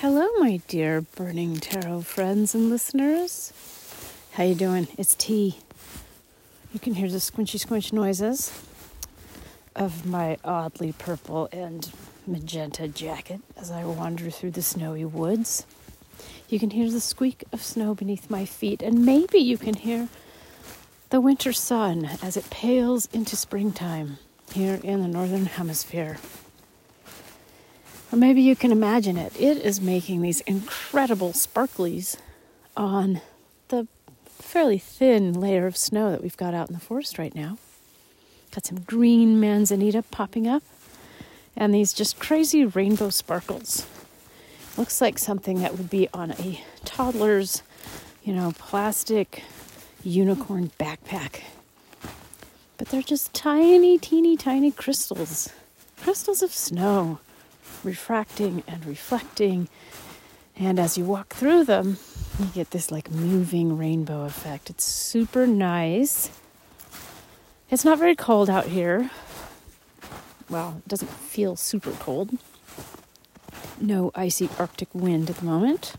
Hello, my dear Burning Tarot friends and listeners. How you doing? It's Tea. You can hear the squinchy squinch noises of my oddly purple and magenta jacket as I wander through the snowy woods. You can hear the squeak of snow beneath my feet, and maybe you can hear the winter sun as it pales into springtime here in the northern hemisphere. Or maybe you can imagine it. It is making these incredible sparklies on the fairly thin layer of snow that we've got out in the forest right now. Got some green manzanita popping up and these just crazy rainbow sparkles. Looks like something that would be on a toddler's, you know, plastic unicorn backpack. But they're just tiny, teeny, tiny crystals. Crystals of snow refracting and reflecting. And as you walk through them, you get this like moving rainbow effect. It's super nice. It's not very cold out here. Well, it doesn't feel super cold. No icy Arctic wind at the moment.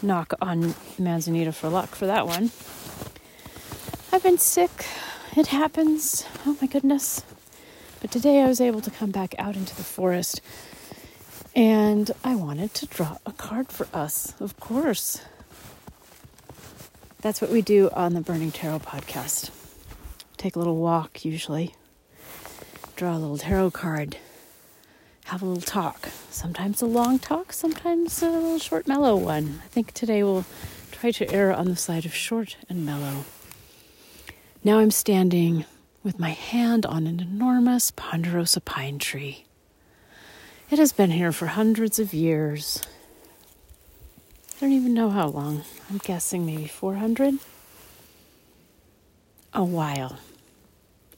Knock on Manzanita for luck for that one. I've been sick. It happens. Oh my goodness. But today I was able to come back out into the forest and I wanted to draw a card for us, of course. That's what we do on the Burning Tarot podcast. Take a little walk, usually, draw a little tarot card, have a little talk. Sometimes a long talk, sometimes a little short, mellow one. I think today we'll try to err on the side of short and mellow. Now I'm standing with my hand on an enormous ponderosa pine tree. It has been here for hundreds of years. I don't even know how long. I'm guessing maybe 400. A while.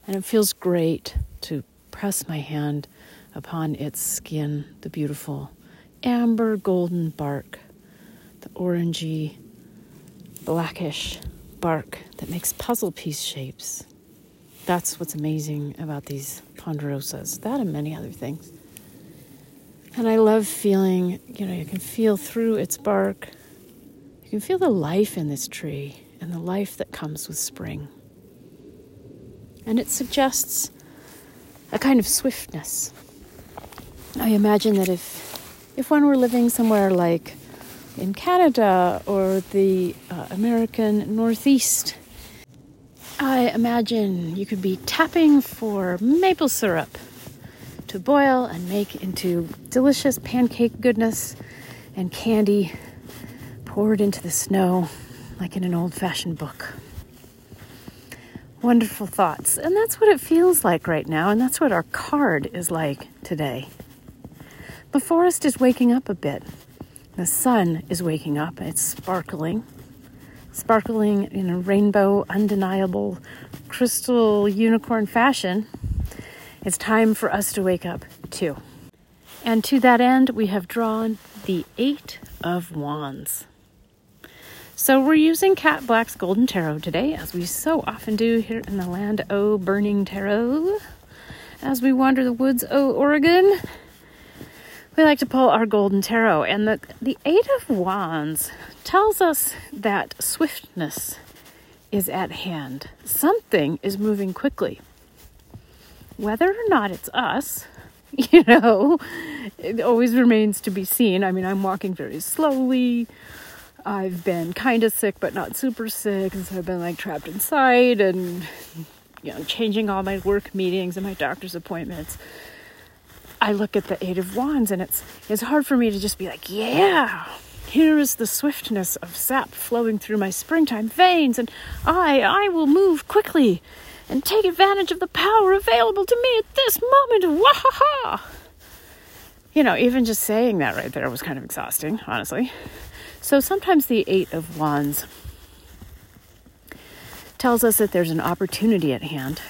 And it feels great to press my hand upon its skin, the beautiful amber golden bark, the orangey, blackish bark that makes puzzle piece shapes. That's what's amazing about these ponderosas, that and many other things. And I love feeling, you know, you can feel through its bark, you can feel the life in this tree and the life that comes with spring. And it suggests a kind of swiftness. I imagine that if if one were living somewhere like in Canada or the uh, American Northeast, I imagine you could be tapping for maple syrup to boil and make into delicious pancake goodness and candy poured into the snow like in an old fashioned book. Wonderful thoughts. And that's what it feels like right now, and that's what our card is like today. The forest is waking up a bit. The sun is waking up. It's sparkling, sparkling in a rainbow, undeniable, crystal unicorn fashion. It's time for us to wake up too. And to that end, we have drawn the Eight of Wands. So we're using Kat Black's Golden Tarot today, as we so often do here in the land O Burning Tarot. As we wander the woods O Oregon, we like to pull our Golden Tarot. And the, the Eight of Wands tells us that swiftness is at hand. Something is moving quickly whether or not it's us, you know, it always remains to be seen. I mean, I'm walking very slowly. I've been kind of sick, but not super sick. And so I've been like trapped inside and, you know, changing all my work meetings and my doctor's appointments. I look at the Eight of Wands and it's, it's hard for me to just be like, yeah, here is the swiftness of sap flowing through my springtime veins, and I, I will move quickly and take advantage of the power available to me at this moment. Wahaha! You know, even just saying that right there was kind of exhausting, honestly. So sometimes the Eight of Wands tells us that there's an opportunity at hand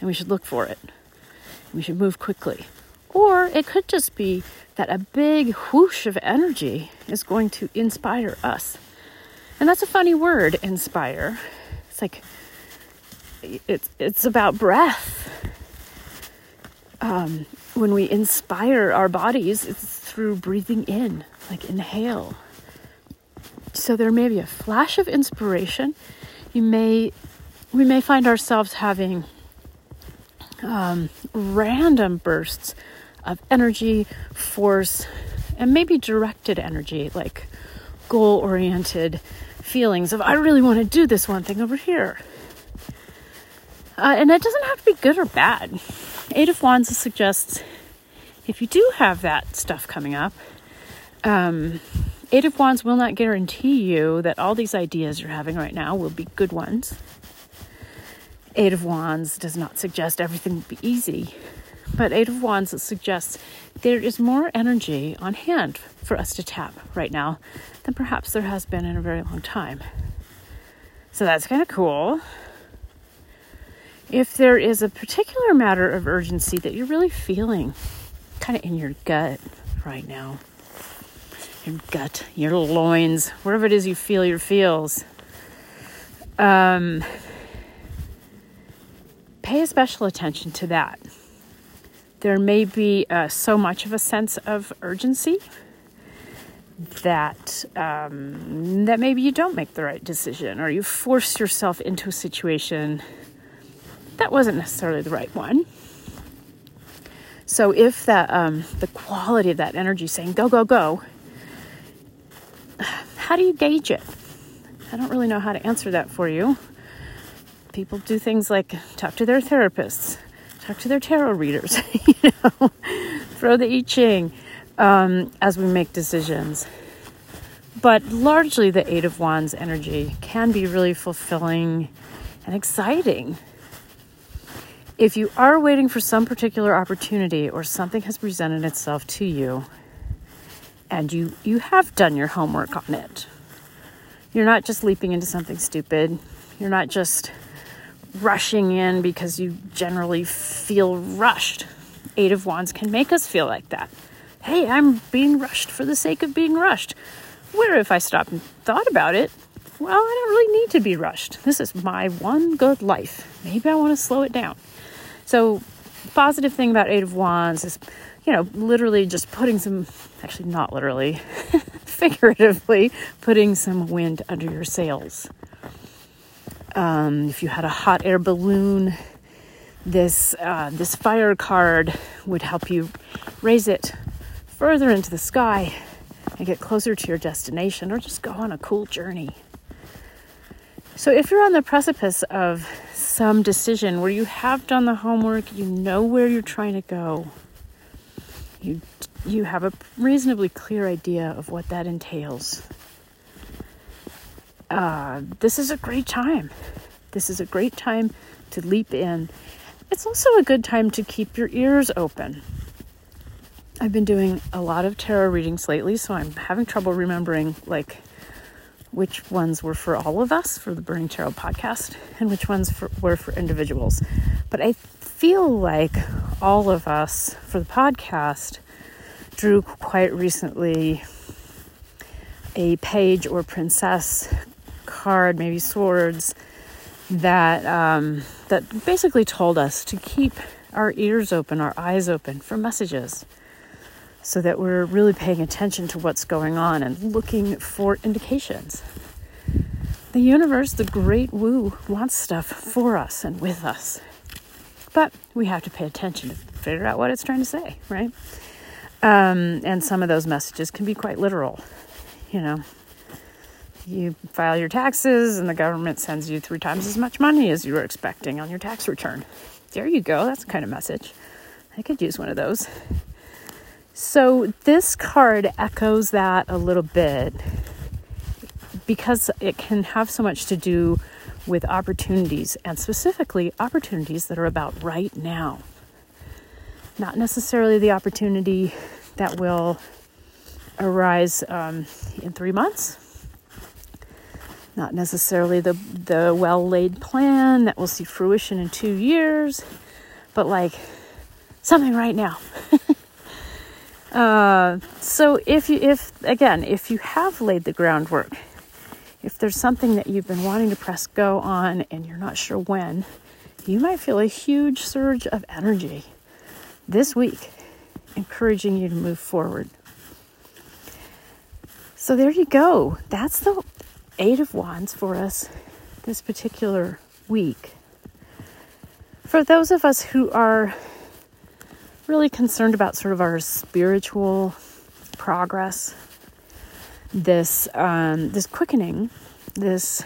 and we should look for it. We should move quickly. Or it could just be that a big whoosh of energy is going to inspire us. And that's a funny word, inspire. It's like it's it's about breath. Um, when we inspire our bodies, it's through breathing in, like inhale. So there may be a flash of inspiration. You may, we may find ourselves having um, random bursts of energy, force, and maybe directed energy, like goal oriented feelings of, I really want to do this one thing over here. Uh, and it doesn't have to be good or bad. Eight of Wands suggests if you do have that stuff coming up, um, Eight of Wands will not guarantee you that all these ideas you're having right now will be good ones. Eight of Wands does not suggest everything will be easy, but Eight of Wands suggests there is more energy on hand for us to tap right now than perhaps there has been in a very long time. So that's kind of cool. If there is a particular matter of urgency that you're really feeling kind of in your gut right now, your gut, your loins, wherever it is you feel your feels, um, pay special attention to that. There may be uh, so much of a sense of urgency that um, that maybe you don't make the right decision or you force yourself into a situation that wasn't necessarily the right one. So if that um, the quality of that energy saying go go go, how do you gauge it? I don't really know how to answer that for you. People do things like talk to their therapists, talk to their tarot readers, you know, throw the I Ching um, as we make decisions. But largely, the Eight of Wands energy can be really fulfilling and exciting. If you are waiting for some particular opportunity or something has presented itself to you and you, you have done your homework on it, you're not just leaping into something stupid, you're not just rushing in because you generally feel rushed. Eight of Wands can make us feel like that hey, I'm being rushed for the sake of being rushed. Where if I stopped and thought about it, well, I don't really need to be rushed. This is my one good life. Maybe I want to slow it down. So, positive thing about Eight of Wands is, you know, literally just putting some, actually, not literally, figuratively, putting some wind under your sails. Um, if you had a hot air balloon, this uh, this fire card would help you raise it further into the sky and get closer to your destination or just go on a cool journey. So, if you're on the precipice of some decision where you have done the homework, you know where you're trying to go, you, you have a reasonably clear idea of what that entails, uh, this is a great time. This is a great time to leap in. It's also a good time to keep your ears open I've been doing a lot of tarot readings lately, so I'm having trouble remembering like which ones were for all of us for the Burning Tarot podcast and which ones for, were for individuals. But I feel like all of us for the podcast drew quite recently a page or princess card, maybe swords, that um, that basically told us to keep our ears open, our eyes open for messages so that we're really paying attention to what's going on and looking for indications. The universe, the great woo, wants stuff for us and with us. But we have to pay attention to figure out what it's trying to say, right? Um, and some of those messages can be quite literal. You know, you file your taxes and the government sends you three times as much money as you were expecting on your tax return. There you go. That's the kind of message. I could use one of those. So this card echoes that a little bit because it can have so much to do with opportunities and specifically opportunities that are about right now. Not necessarily the opportunity that will arise um, in three months. Not necessarily the, the well laid plan that will see fruition in two years, but like something right now. Uh, so if you, if again, if you have laid the groundwork, if there's something that you've been wanting to press go on and you're not sure when, you might feel a huge surge of energy this week encouraging you to move forward. So there you go. That's the Eight of Wands for us this particular week. For those of us who are really concerned about sort of our spiritual progress, this um, this quickening, this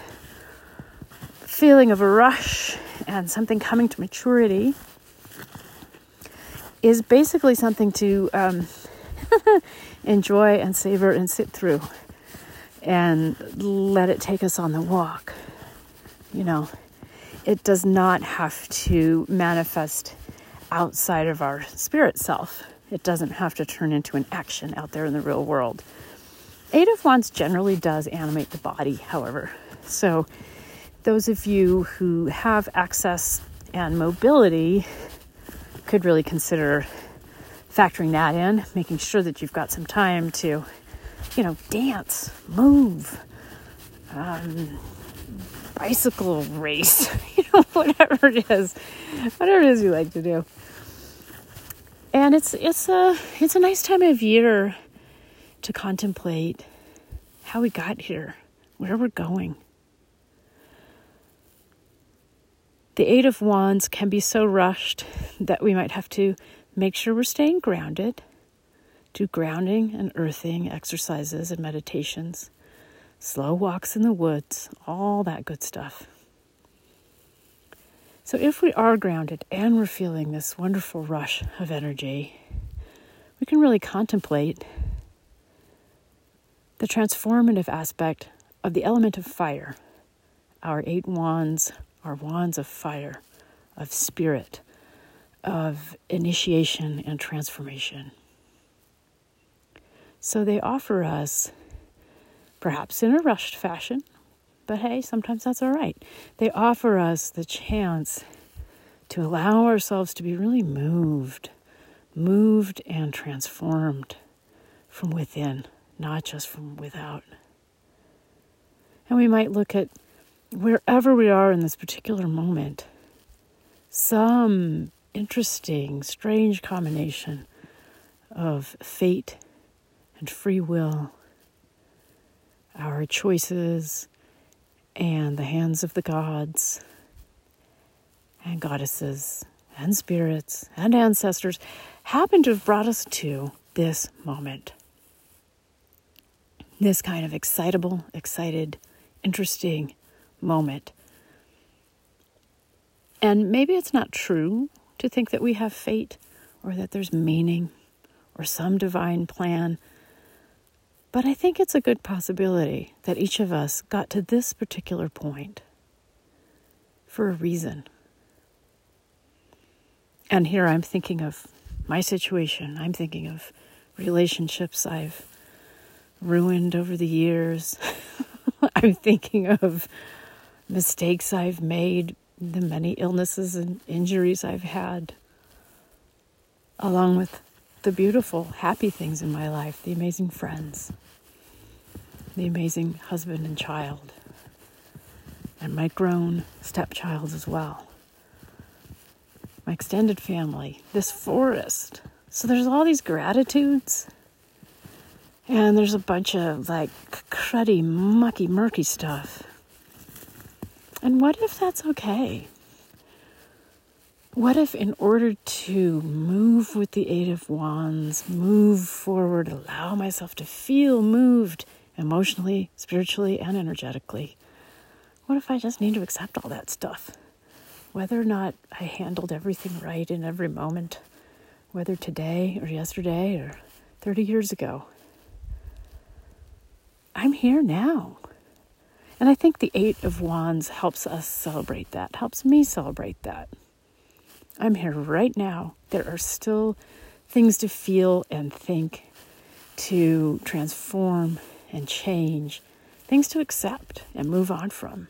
feeling of a rush and something coming to maturity is basically something to um, enjoy and savor and sit through and let it take us on the walk. You know, it does not have to manifest outside of our spirit self. It doesn't have to turn into an action out there in the real world. Eight of Wands generally does animate the body, however. So, those of you who have access and mobility could really consider factoring that in, making sure that you've got some time to, you know, dance, move, um, bicycle race, you know, whatever it is, whatever it is you like to do. And it's it's a it's a nice time of year to contemplate how we got here, where we're going. The Eight of Wands can be so rushed that we might have to make sure we're staying grounded, do grounding and earthing exercises and meditations, slow walks in the woods, all that good stuff. So, if we are grounded and we're feeling this wonderful rush of energy, we can really contemplate the transformative aspect of the element of fire, our eight wands are wands of fire, of spirit, of initiation and transformation. So they offer us, perhaps in a rushed fashion, but hey, sometimes that's all right. They offer us the chance to allow ourselves to be really moved, moved and transformed from within, not just from without. And we might look at wherever we are in this particular moment, some interesting, strange combination of fate and free will, our choices, and the hands of the gods and goddesses and spirits and ancestors happen to have brought us to this moment. This kind of excitable, excited, interesting moment. And maybe it's not true to think that we have fate or that there's meaning or some divine plan. But I think it's a good possibility that each of us got to this particular point for a reason. And here I'm thinking of my situation. I'm thinking of relationships I've ruined over the years. I'm thinking of mistakes I've made, the many illnesses and injuries I've had, along with the beautiful, happy things in my life, the amazing friends, the amazing husband and child, and my grown stepchild as well, my extended family, this forest. So there's all these gratitudes. And there's a bunch of like cruddy, mucky, murky stuff and what if that's okay? What if, in order to move with the Eight of Wands, move forward, allow myself to feel moved emotionally, spiritually, and energetically, what if I just need to accept all that stuff? Whether or not I handled everything right in every moment, whether today or yesterday or 30 years ago, I'm here now. And I think the Eight of Wands helps us celebrate that, helps me celebrate that. I'm here right now. There are still things to feel and think, to transform and change, things to accept and move on from.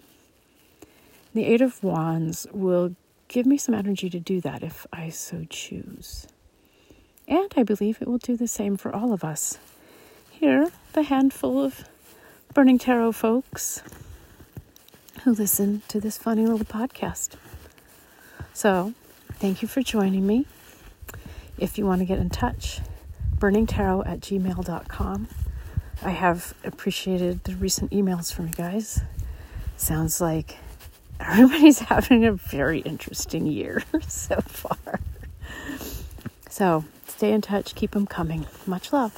The Eight of Wands will give me some energy to do that if I so choose. And I believe it will do the same for all of us. Here, the handful of Burning Tarot folks who listen to this funny little podcast. So, thank you for joining me. If you want to get in touch, burningtarot at gmail.com. I have appreciated the recent emails from you guys. Sounds like everybody's having a very interesting year so far. So stay in touch, keep them coming. Much love.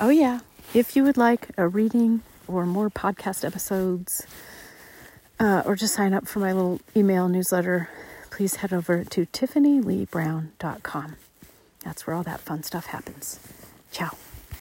Oh, yeah. If you would like a reading or more podcast episodes, uh, or just sign up for my little email newsletter, please head over to tiffanyleebrown.com. That's where all that fun stuff happens. Ciao.